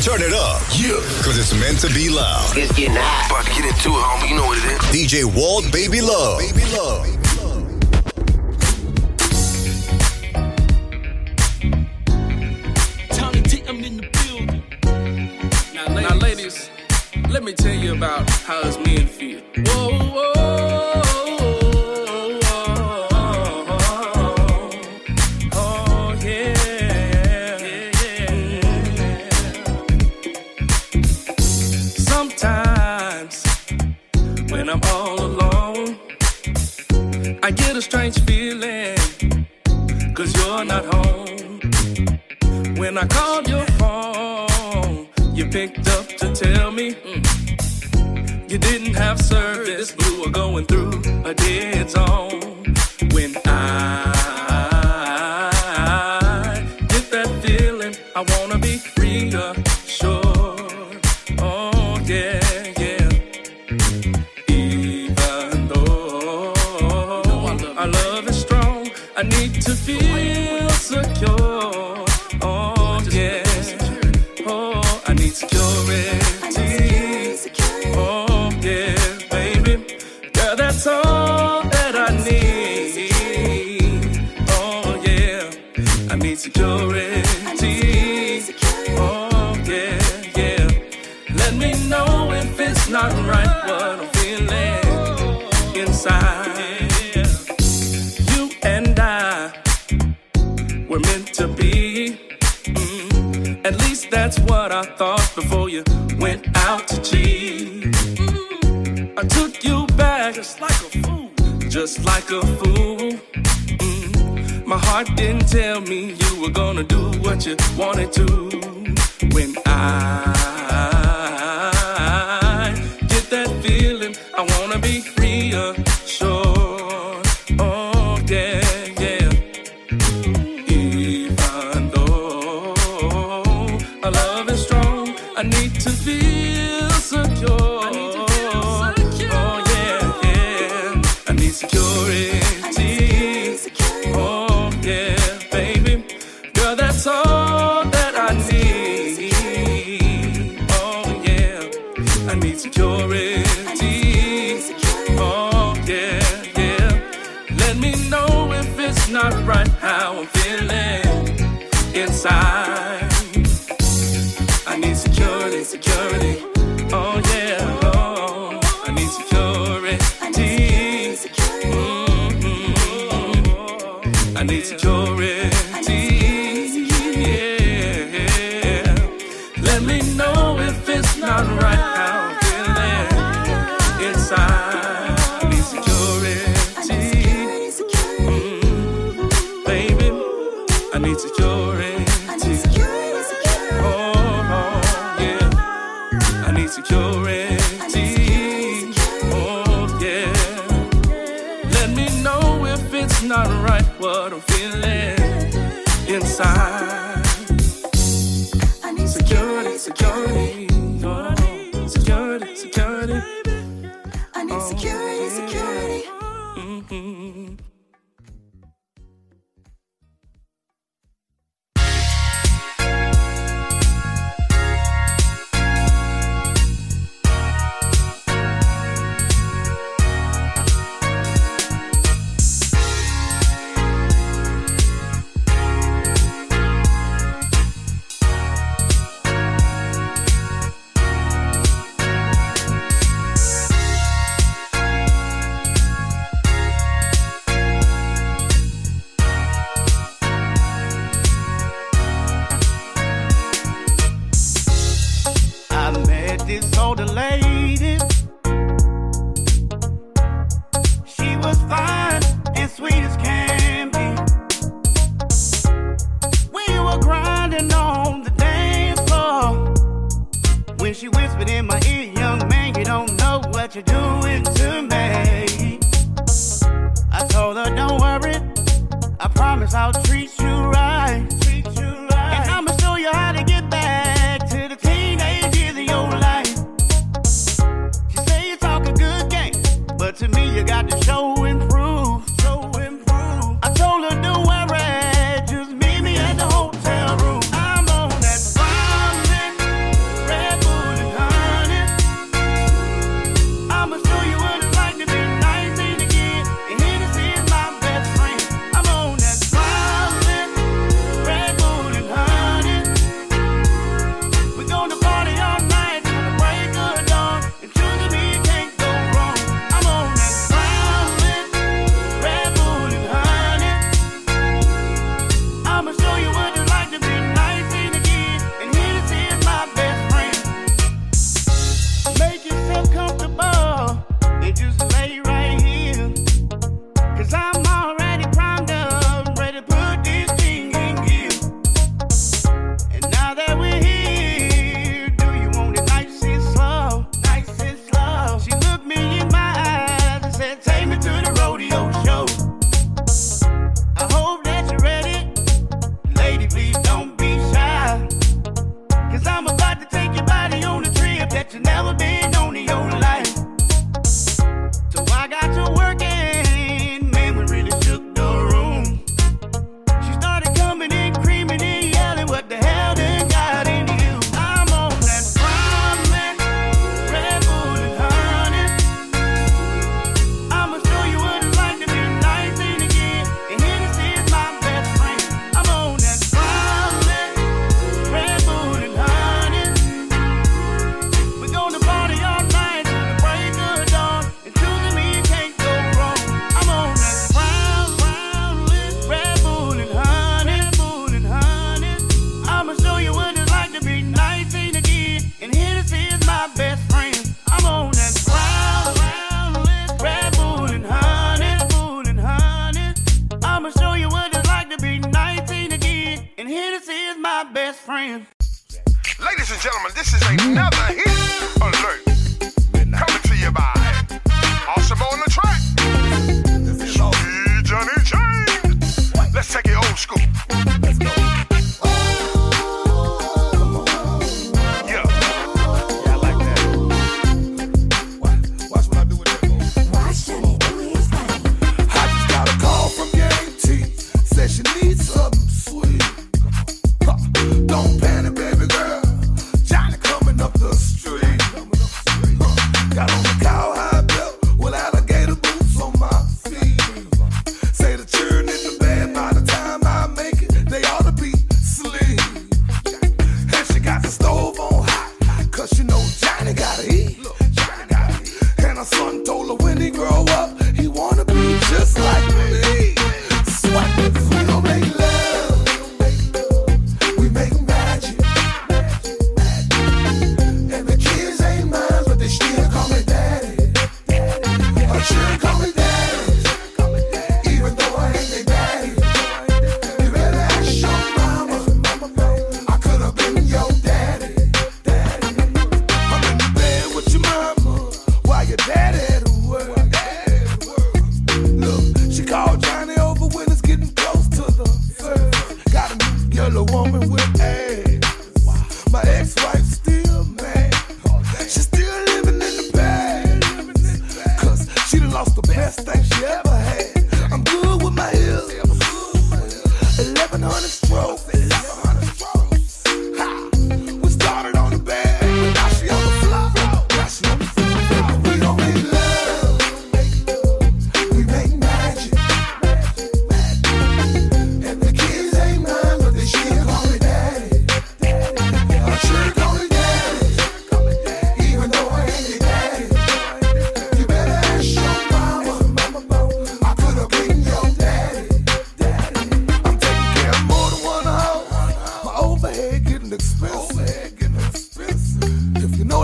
Turn it up. Yeah. Cause it's meant to be loud. It's getting hot. About to get into it, homie. You know what it is. DJ Walt Baby Love. Baby Love. Tony T, I'm in the building. Now, ladies, now, ladies, let me tell you about how us men feel. Whoa, whoa, whoa, you're not home. When I called your phone, you picked up to tell me mm, you didn't have service. We were going through a dead zone. Back just like a fool. Just like a fool. Mm, My heart didn't tell me you were gonna do what you wanted to. When I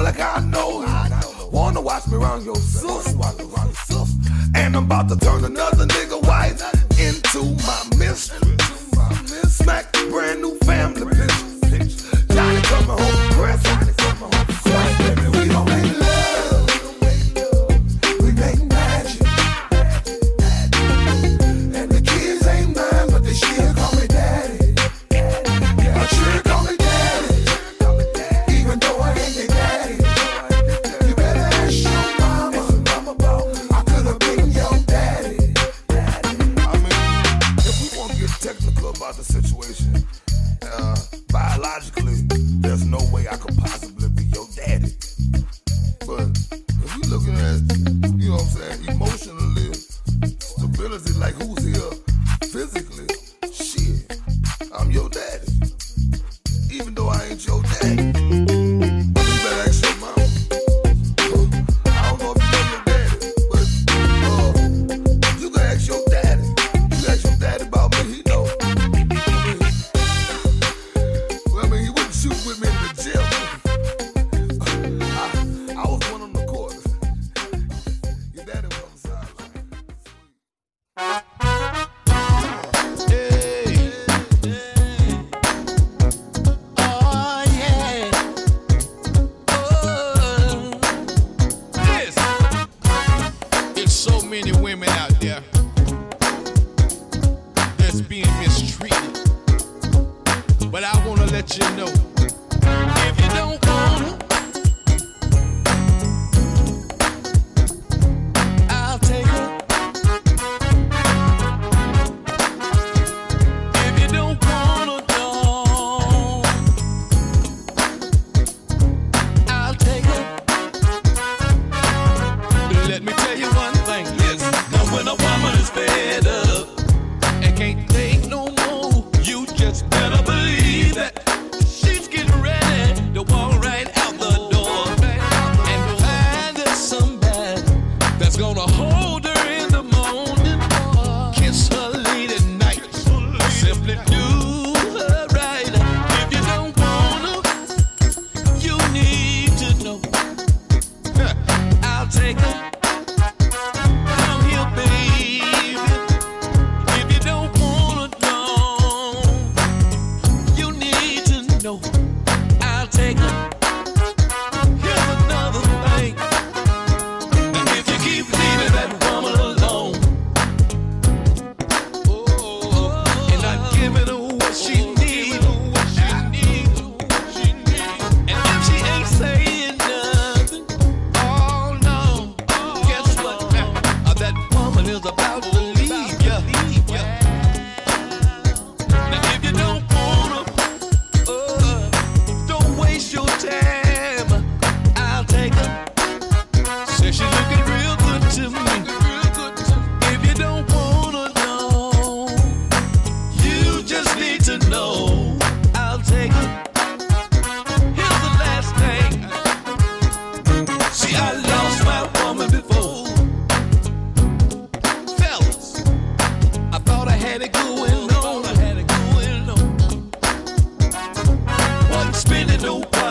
like I know. Wanna watch me run your sis? And I'm about to turn another nigga white into my mystery Smack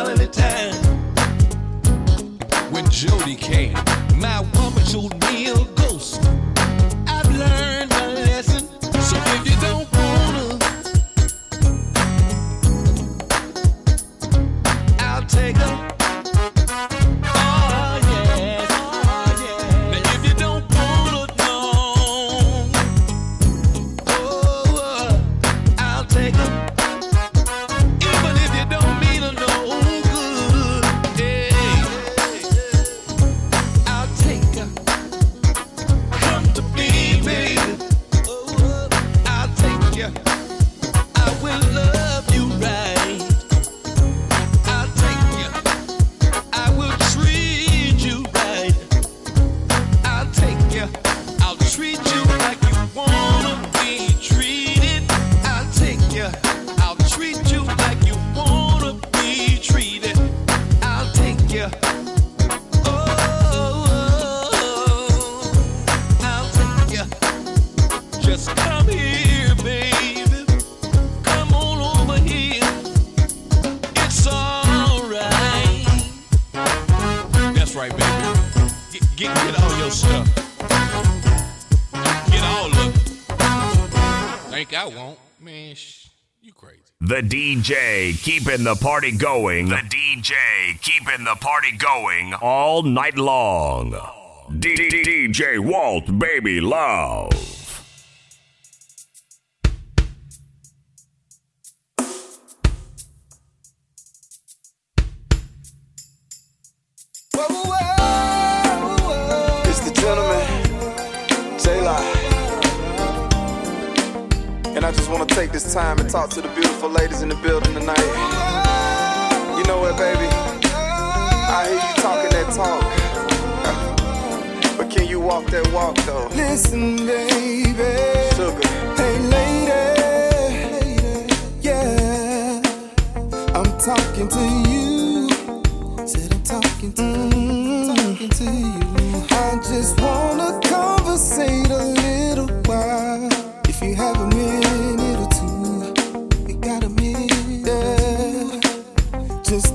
holiday time. When Jody came, my woman showed me a ghost. DJ keeping the party going. The DJ keeping the party going all night long. D- DJ Walt Baby Love. just wanna take this time and talk to the beautiful ladies in the building tonight. You know what, baby? I hear you talking that talk. But can you walk that walk though? Listen, baby. Sugar. Hey, lady. Yeah. I'm talking to you. Said I'm talking to you. I'm to you. I just wanna conversate a little while. If you have a minute.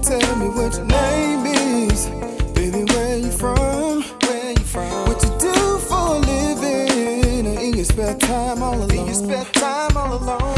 Tell me what your name is. Baby, where you from? Where you from? What you do for a living? In your spare time all alone? In your spare time all alone?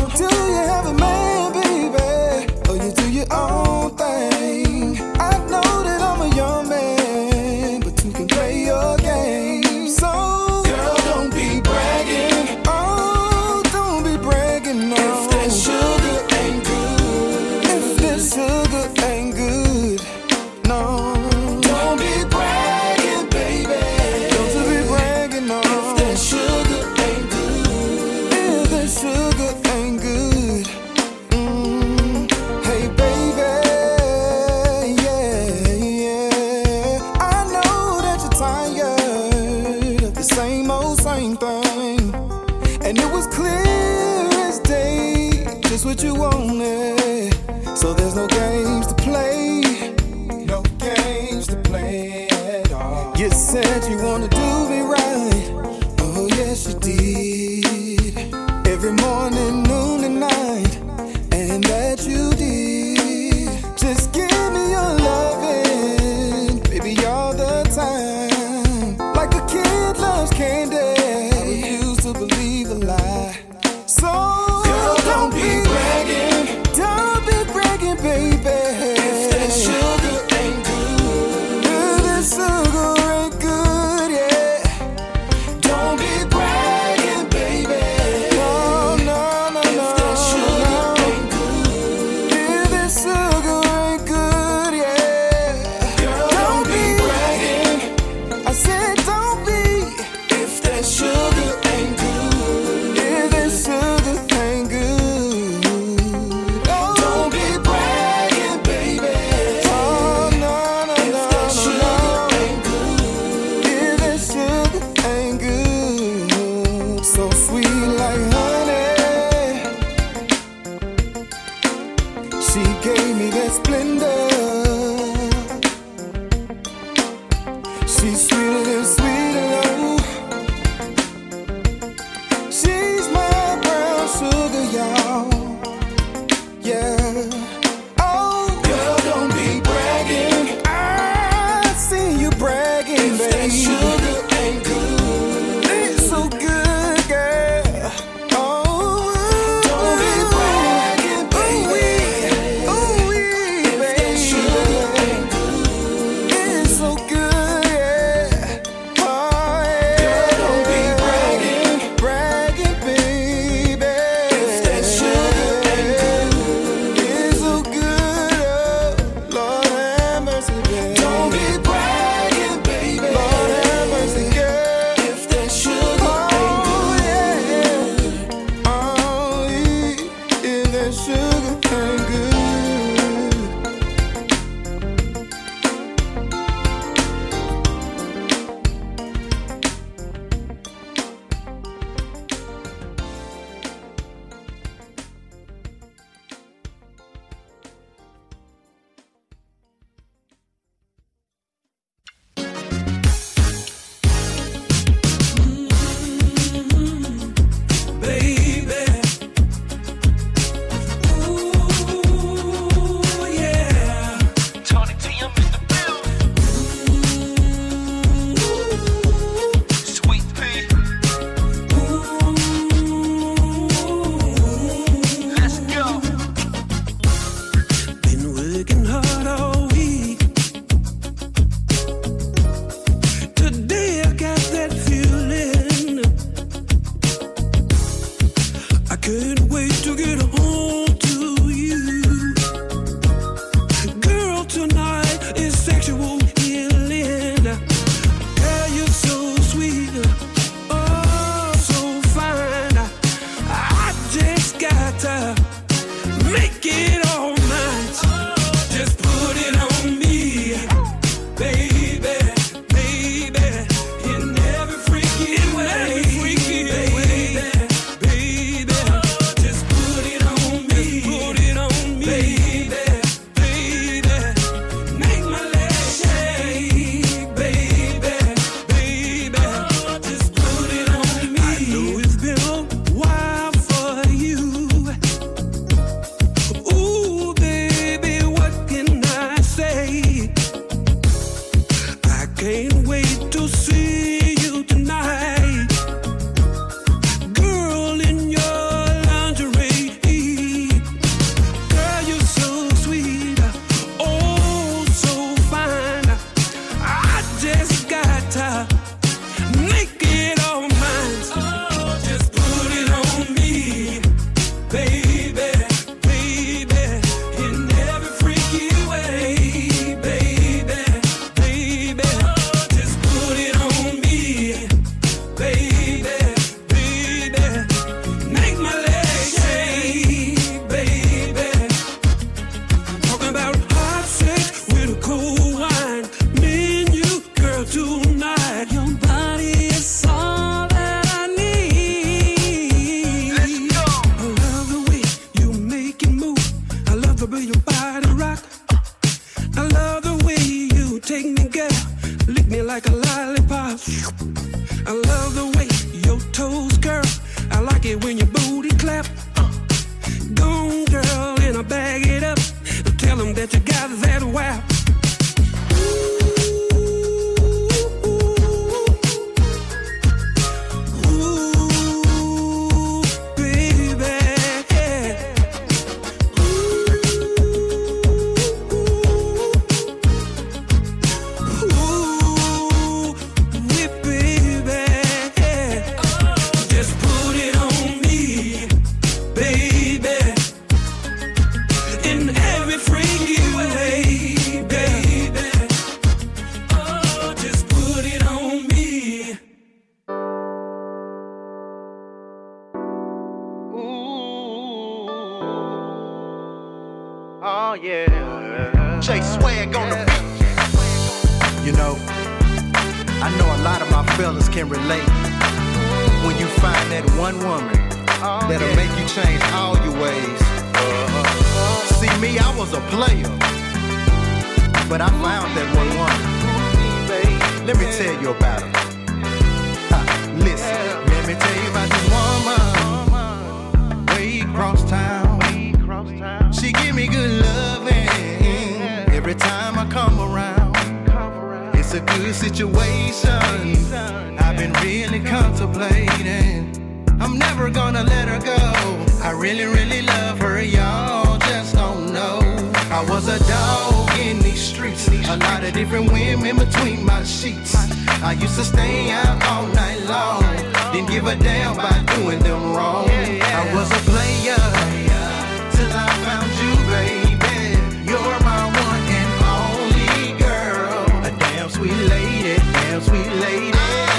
this game. That'll make you change all your ways. See me, I was a player but I found that one woman. Let me tell you about her. Ha, listen, let me tell you about this woman. Way across town. She give me good loving every time I come around. It's a good situation. I've been really contemplating. I'm never gonna let her go. I really, really love her, y'all just don't know. I was a dog in these streets, a lot of different women between my sheets. I used to stay out all night long, didn't give a damn about doing them wrong. I was a player damn sweet lady.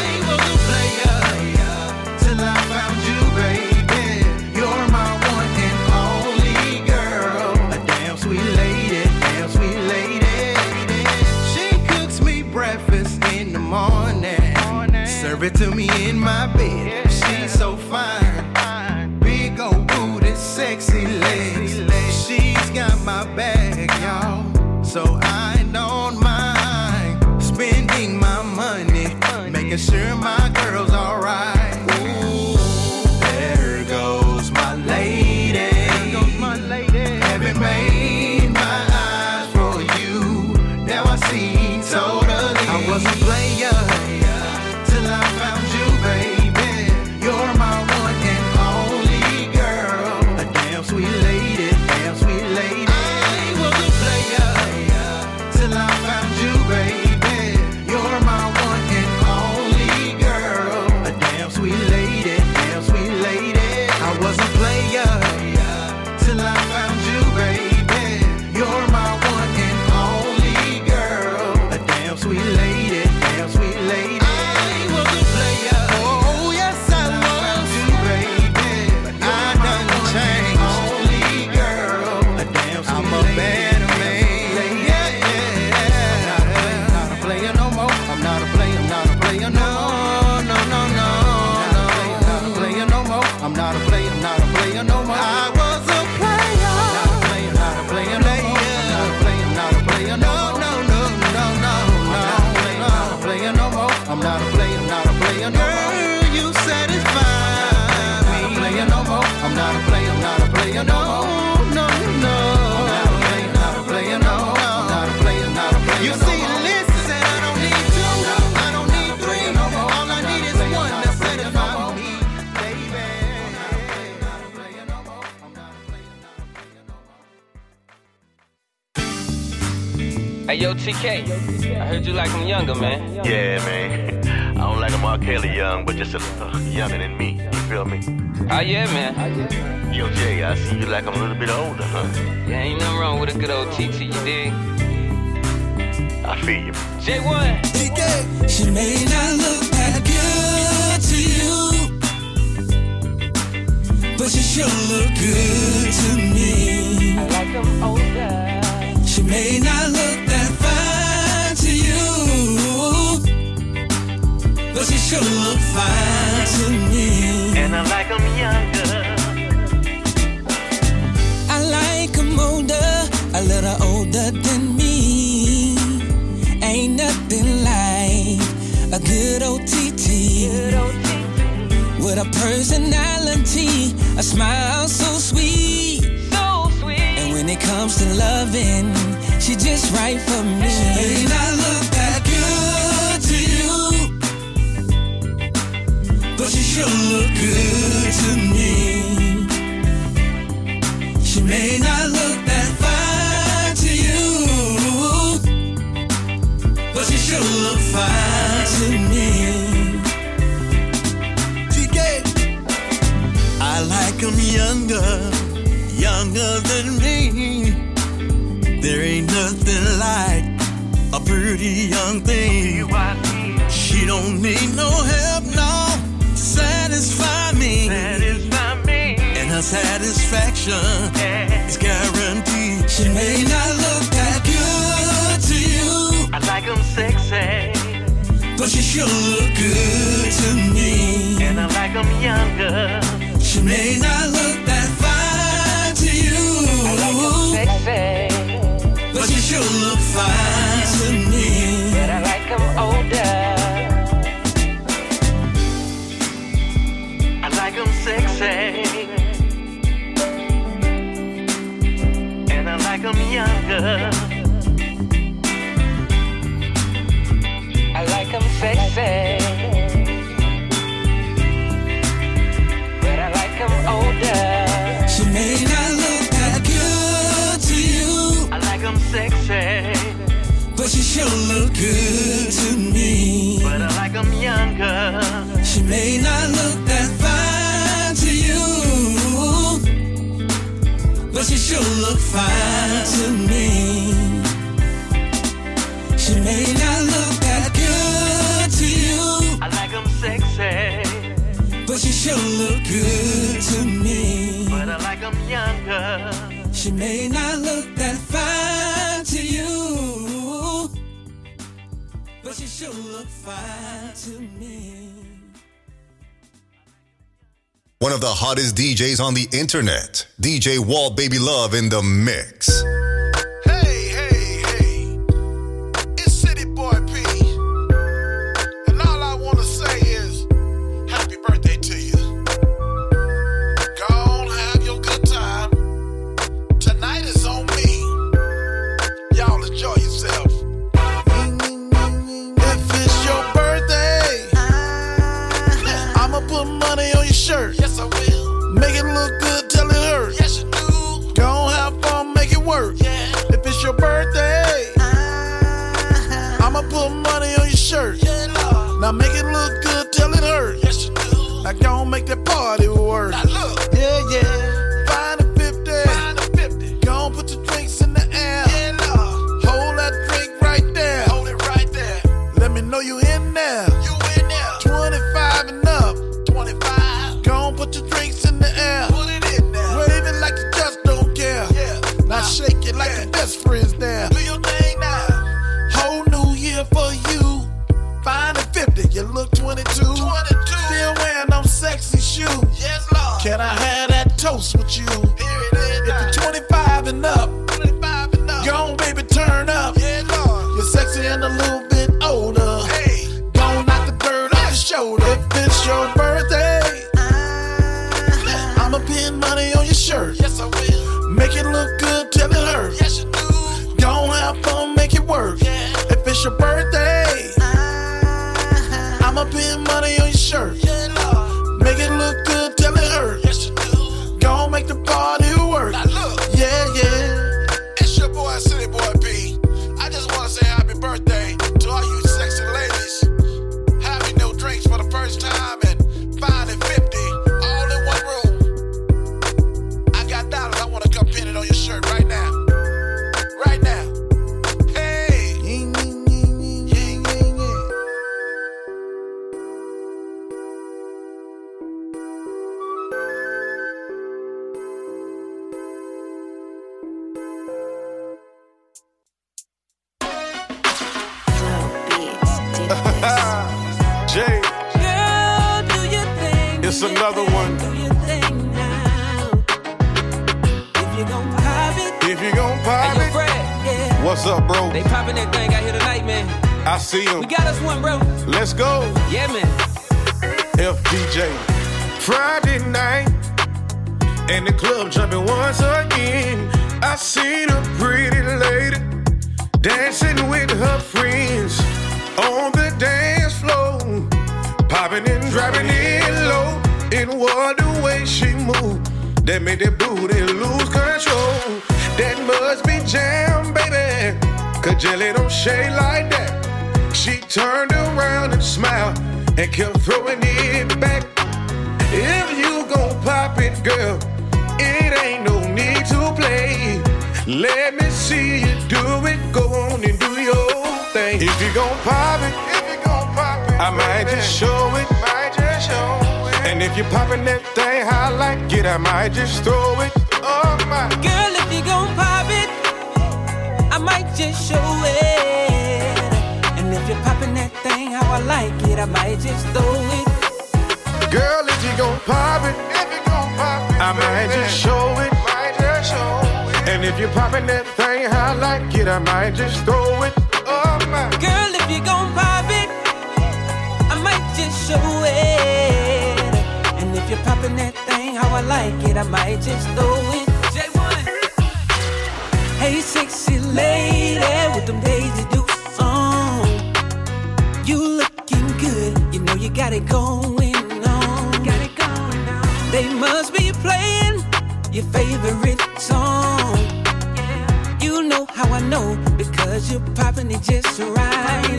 Hey. I heard you like him younger, man. Yeah, man. I don't like him R. Kelly young, but just a little younger than me. You feel me? Oh, yeah, man. Yo, Jay, I see you like I'm a little bit older, huh? Yeah, ain't nothing wrong with a good old TT, you dig? I feel you. J1. She may not look that good to you, but she sure look good to me. I like him older. She may not look but she sure look fine to me. And I like him younger. I like 'em older, a little older than me. Ain't nothing like a good old TT. With a personality, a smile so sweet. So sweet. And when it comes to loving, she just right for me. May not look but she sure look good to me. She may not look that fine to you, but she sure look fine to me. I like 'em younger, younger than me. There ain't nothing like a pretty young thing. She don't need no help, satisfy me. And her satisfaction is guaranteed. She may not look that good to you, I like him sexy. but she sure look good to me. And I like him younger. She may not look that fine to you, I like them sexy. but she sure look fine to me. But I like 'em older. And I like 'em younger. I like 'em sexy. But I like 'em older. She may not look that good to you, I like 'em sexy. but she sure look good to me. But I like 'em younger. She may not look but she sure look fine to me. She may not look that good to you, I like 'em sexy. but she sure look good to me. But I like 'em younger. She may not look that fine to you, but she sure look fine to me. One of the hottest DJs on the internet. DJ Walt Baby Love in the mix. FDJ. Friday night, and the club jumping once again. I seen a pretty lady dancing with her friends on the dance floor, popping and dropping it low. It was the way she moved that made that booty lose control. That must be jam, baby. Cause jelly don't shake like that. She turned around and smiled and kept throwing it back. If you gon' pop it, girl, it ain't no need to play. Let me see you do it. Go on and do your thing. If you gon' pop it, if you gon' pop it, I might just show it. Might just show it. And if you poppin' that thing how I like it, I might just throw it. Oh my. Girl, if you gon' pop it, I might just show it. Thing how I like it, I might just throw it. Girl, if you gon' pop it, if you gon' pop it, I might just show it. Might just show it. And if you poppin' that thing, how I like it, I might just throw it. Oh my. Girl, if you gon' pop it, I might just show it. And if you're popping that thing how I like it, I might just throw it. J1. Hey, sexy lady with them Daisy Dukes on. You looking good, you know you got it going on. Got it going on. They must be playing your favorite song. Yeah. You know how I know because you're popping it just right.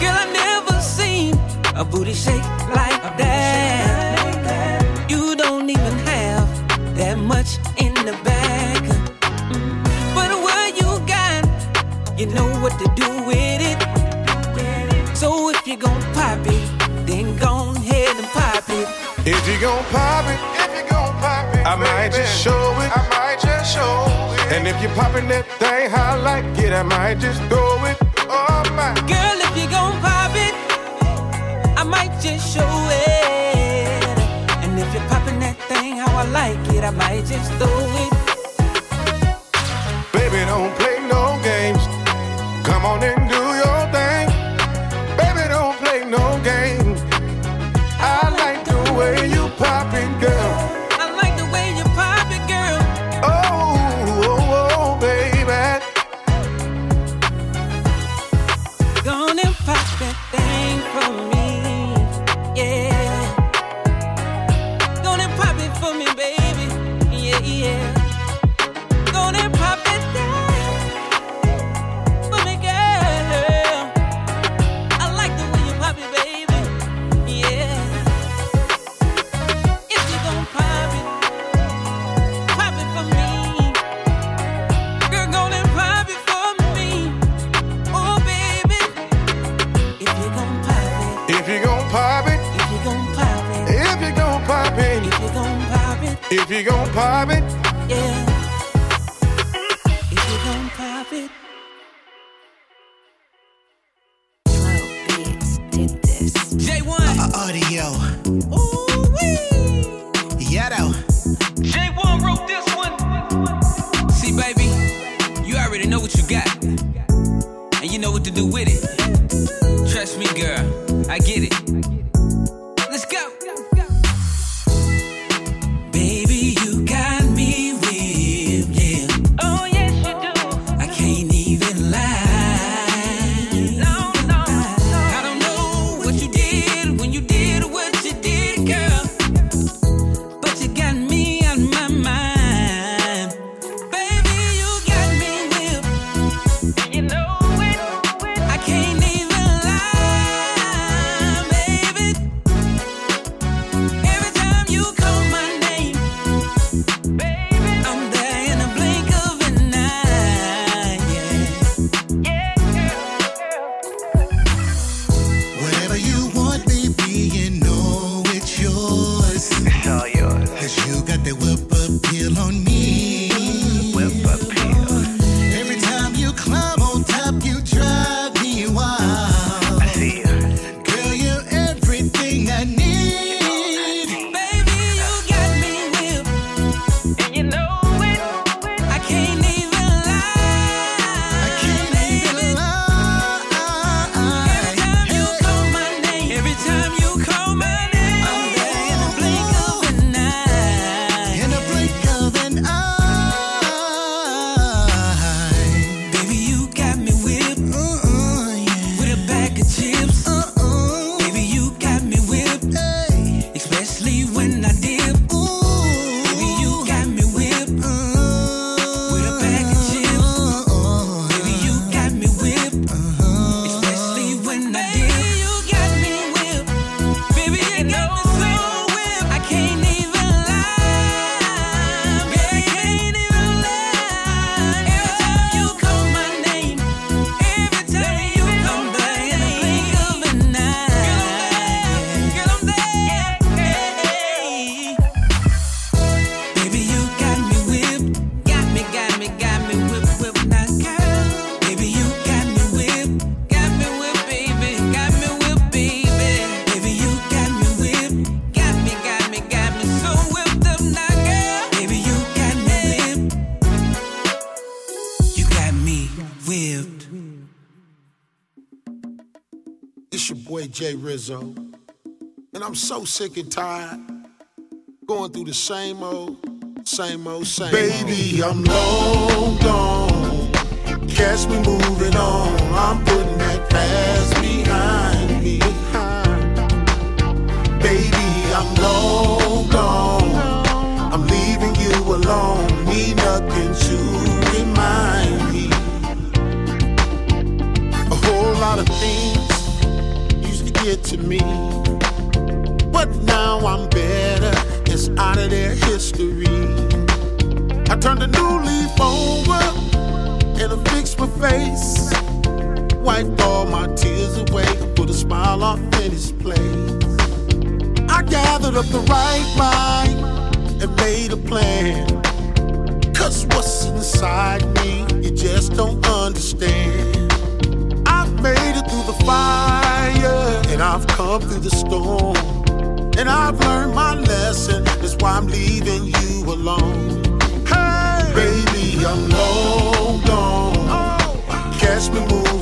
Girl, I never seen a booty shake like that. You don't even have that much in the bag. Mm-hmm. But what you got, you know what to do with it. So if you gon' pop it, then go ahead and pop it. If you gon' pop it, if you gon' pop it, I might just show it. I might just show it. And if you're poppin' that thing how I like it, I might just throw it. Oh my. Girl, if you gon' pop it, I might just show it. And if you're popping that thing how I like it, I might just throw it. Baby, don't play no games. Come on and get it. It's your boy Jay Rizzo. And I'm so sick and tired going through the same old, same old, same Baby, I'm long gone. Catch me moving on. I'm putting that past behind me. Baby, I'm long gone. I'm leaving you alone. Need nothing to remind me. A whole lot of things to me. But now I'm better. It's out of their history. I turned a new leaf over and I fixed my face. Wiped all my tears away put a smile off in his place. I gathered up the right mind and made a plan. Cause what's inside me, you just don't understand. I've made it fire and I've come through the storm. And I've learned my lesson, that's why I'm leaving you alone. Hey, Baby, I'm long gone. Catch me moving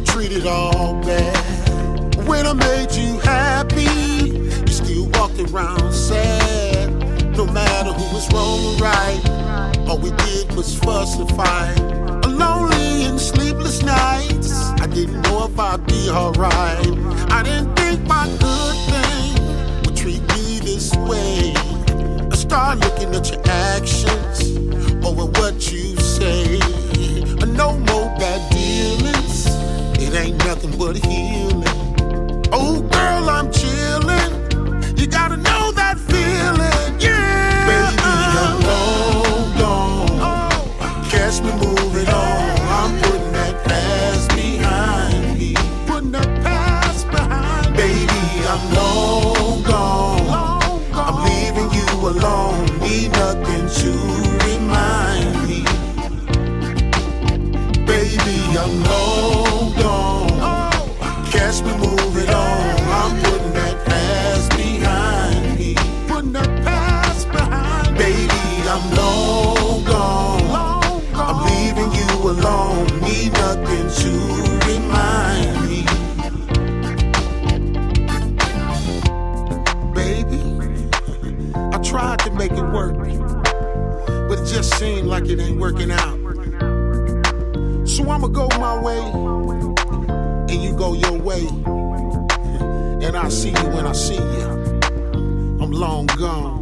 still treated all bad. When I made you happy, you still walked around sad. No matter who was wrong or right, all we did was fuss and fight. A lonely and sleepless nights, I didn't know if I'd be alright. I didn't think my good thing would treat me this way. I start looking at your actions over what you say. No more bad dealings. It ain't nothing but healing. Oh, girl, I'm chilling. It ain't working out. So I'ma go my way, and you go your way. And I'll see you when I see you. I'm long gone.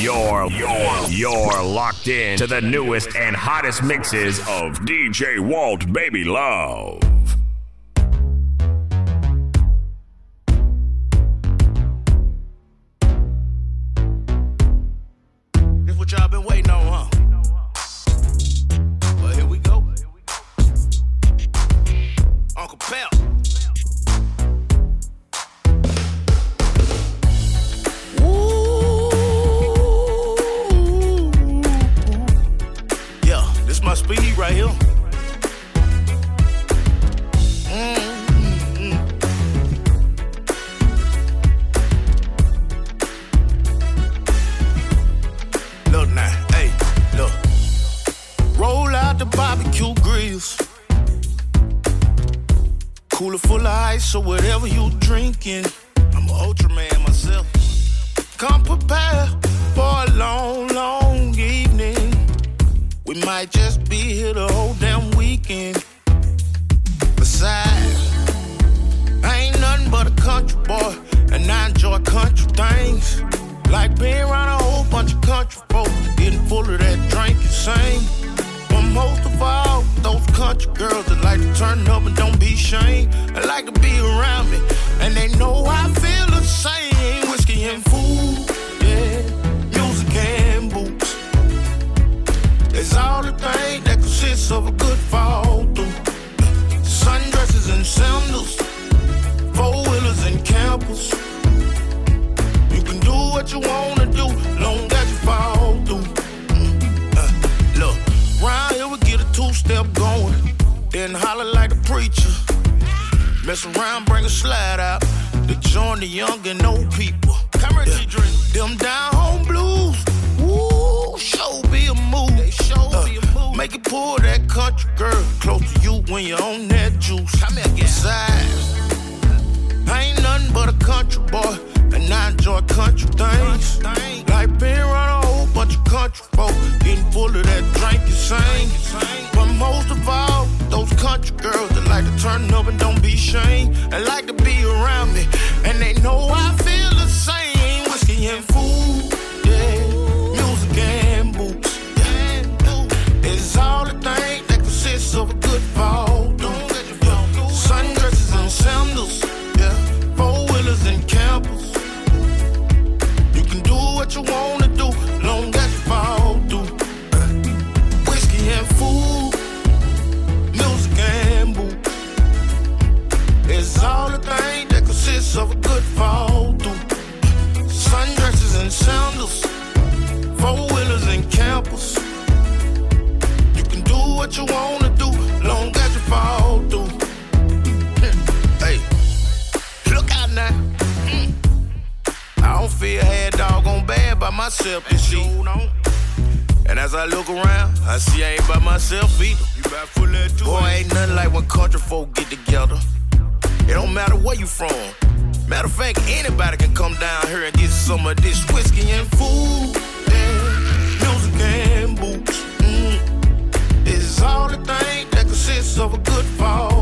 You're, you're, you're locked in to the newest and hottest mixes of DJ Walt Baby Love. Preacher. Mess around, bring a slide out to join the young and old people. Come here, drink. Them down home blues, woo, show be a move. They show be a uh, move. Make it pull that country girl close to you when you're on that juice. Come here, Besides, I ain't nothing but a country boy, and I enjoy country things. Like being around a country folk, getting full of that drink and sing. But most of all, those country girls that like to turn up and don't be ashamed, and like to be around me, and they know I feel the same. Whiskey and food, yeah, music and boots. It's all the that of a good fall. Sundresses and sandals, yeah, four wheelers and campers. You can do what you wanna sandals, four wheelers and campers. You can do what you wanna do, long as you fall through. Hey, look out now. Mm. I don't feel head half doggone bad by myself this year. And as I look around, I see I ain't by myself either. You better full that too. Boy, ain't nothing like when country folk get together. It don't matter where you from. Matter of fact, anybody can come down here and get some of this whiskey and food. Yeah, music and boots. Mm. It's all the thing that consists of a good fall.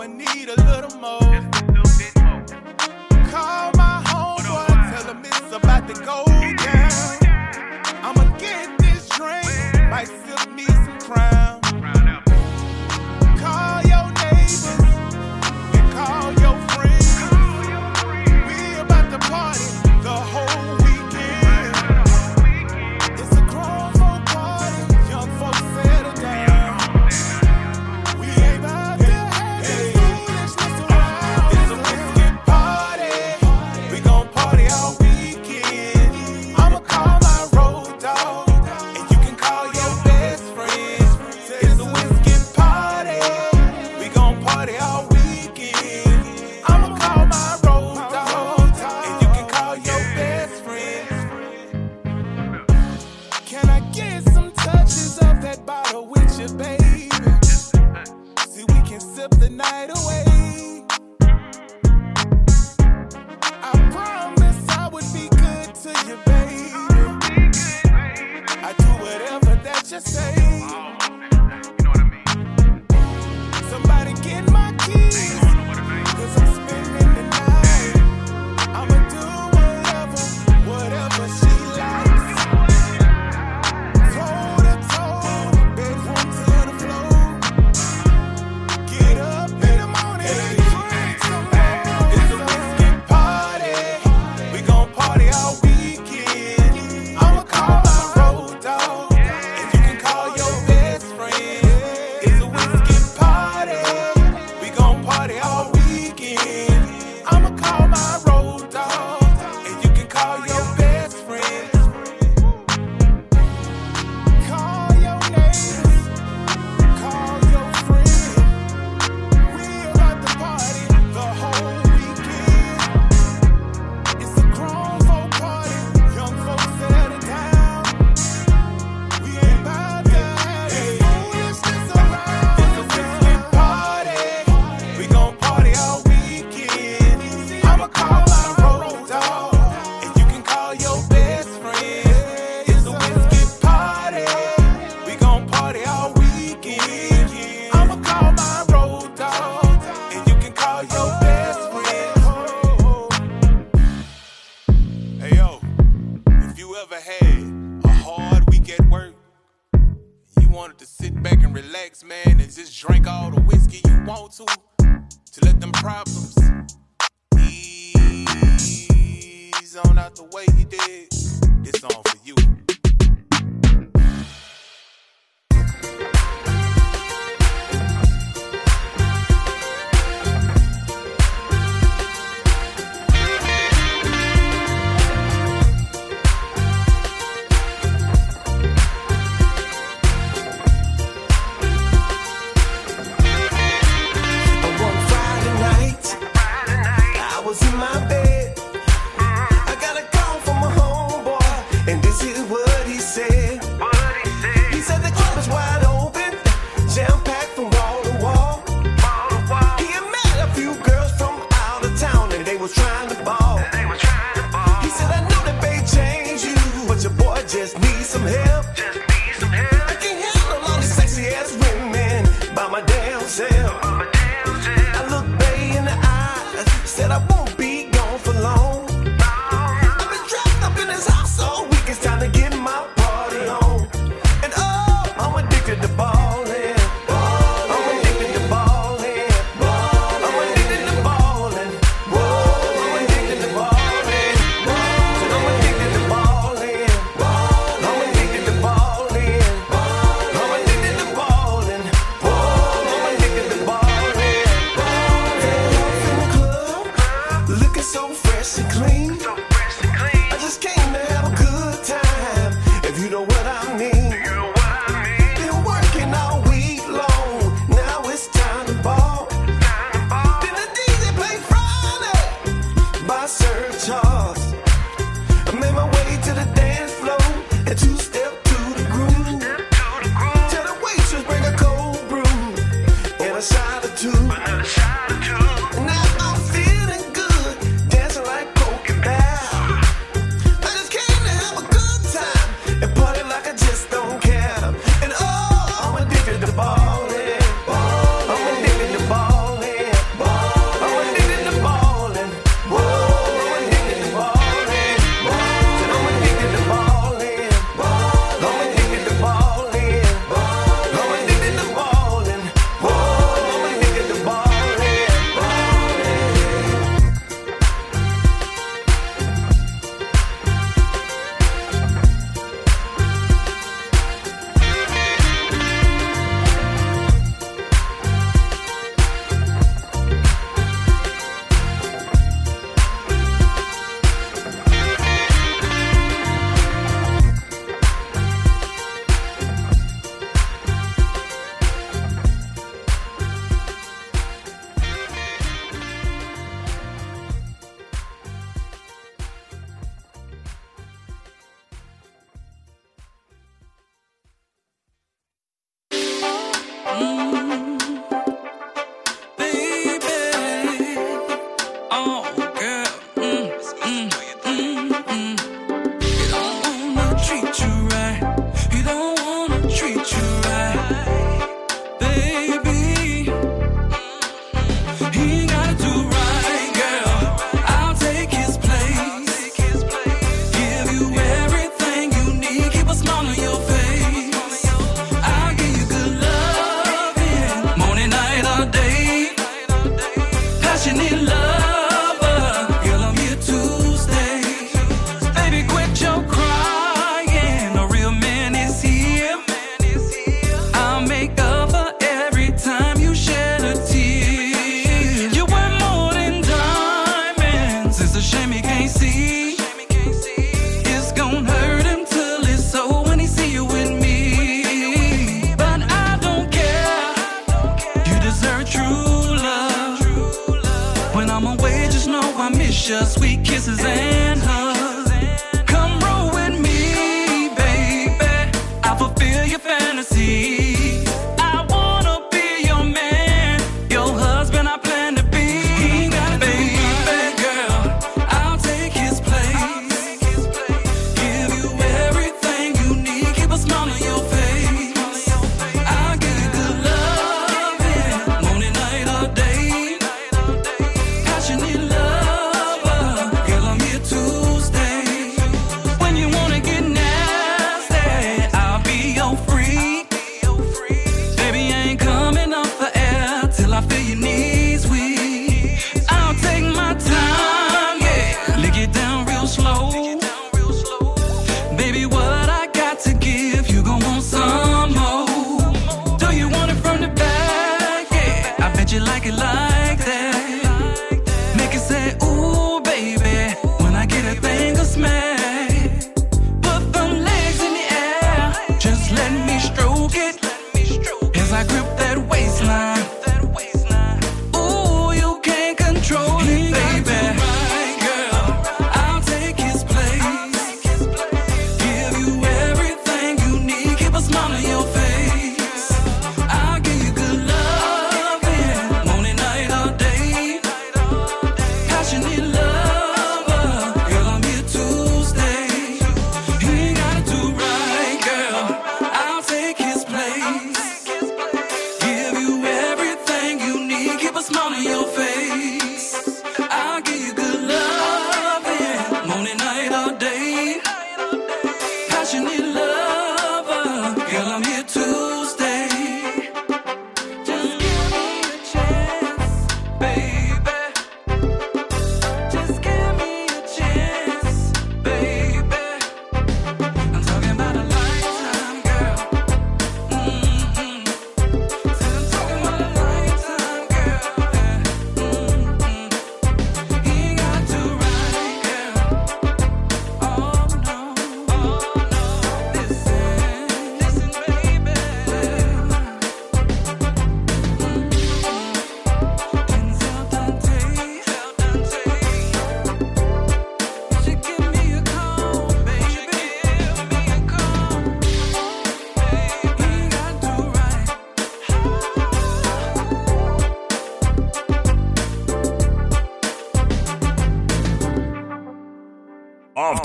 I'ma need a little more.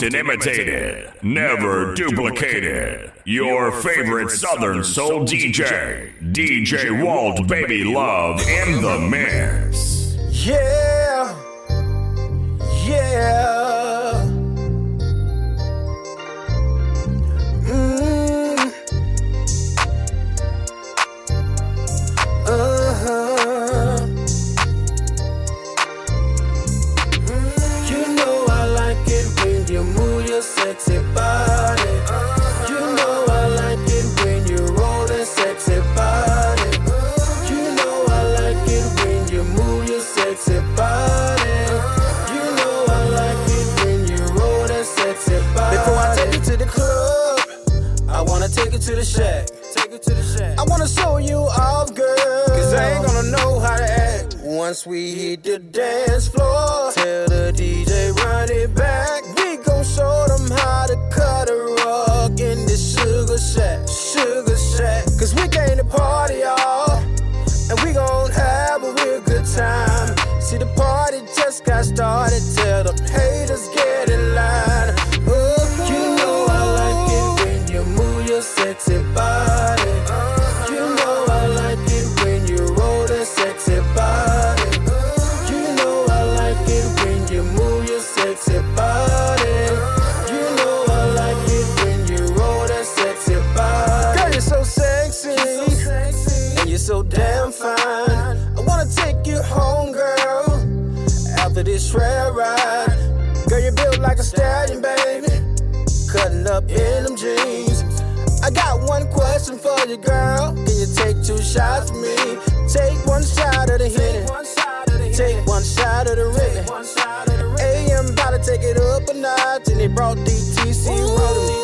often imitated, never duplicated. Your favorite Southern Soul DJ, DJ Walt Baby Love in the mix. Yeah. for you, girl. Can you take two shots for me? Take one shot of the hit. Take one shot of the ribbon. AM about to take it up a notch, and they brought DTC with me.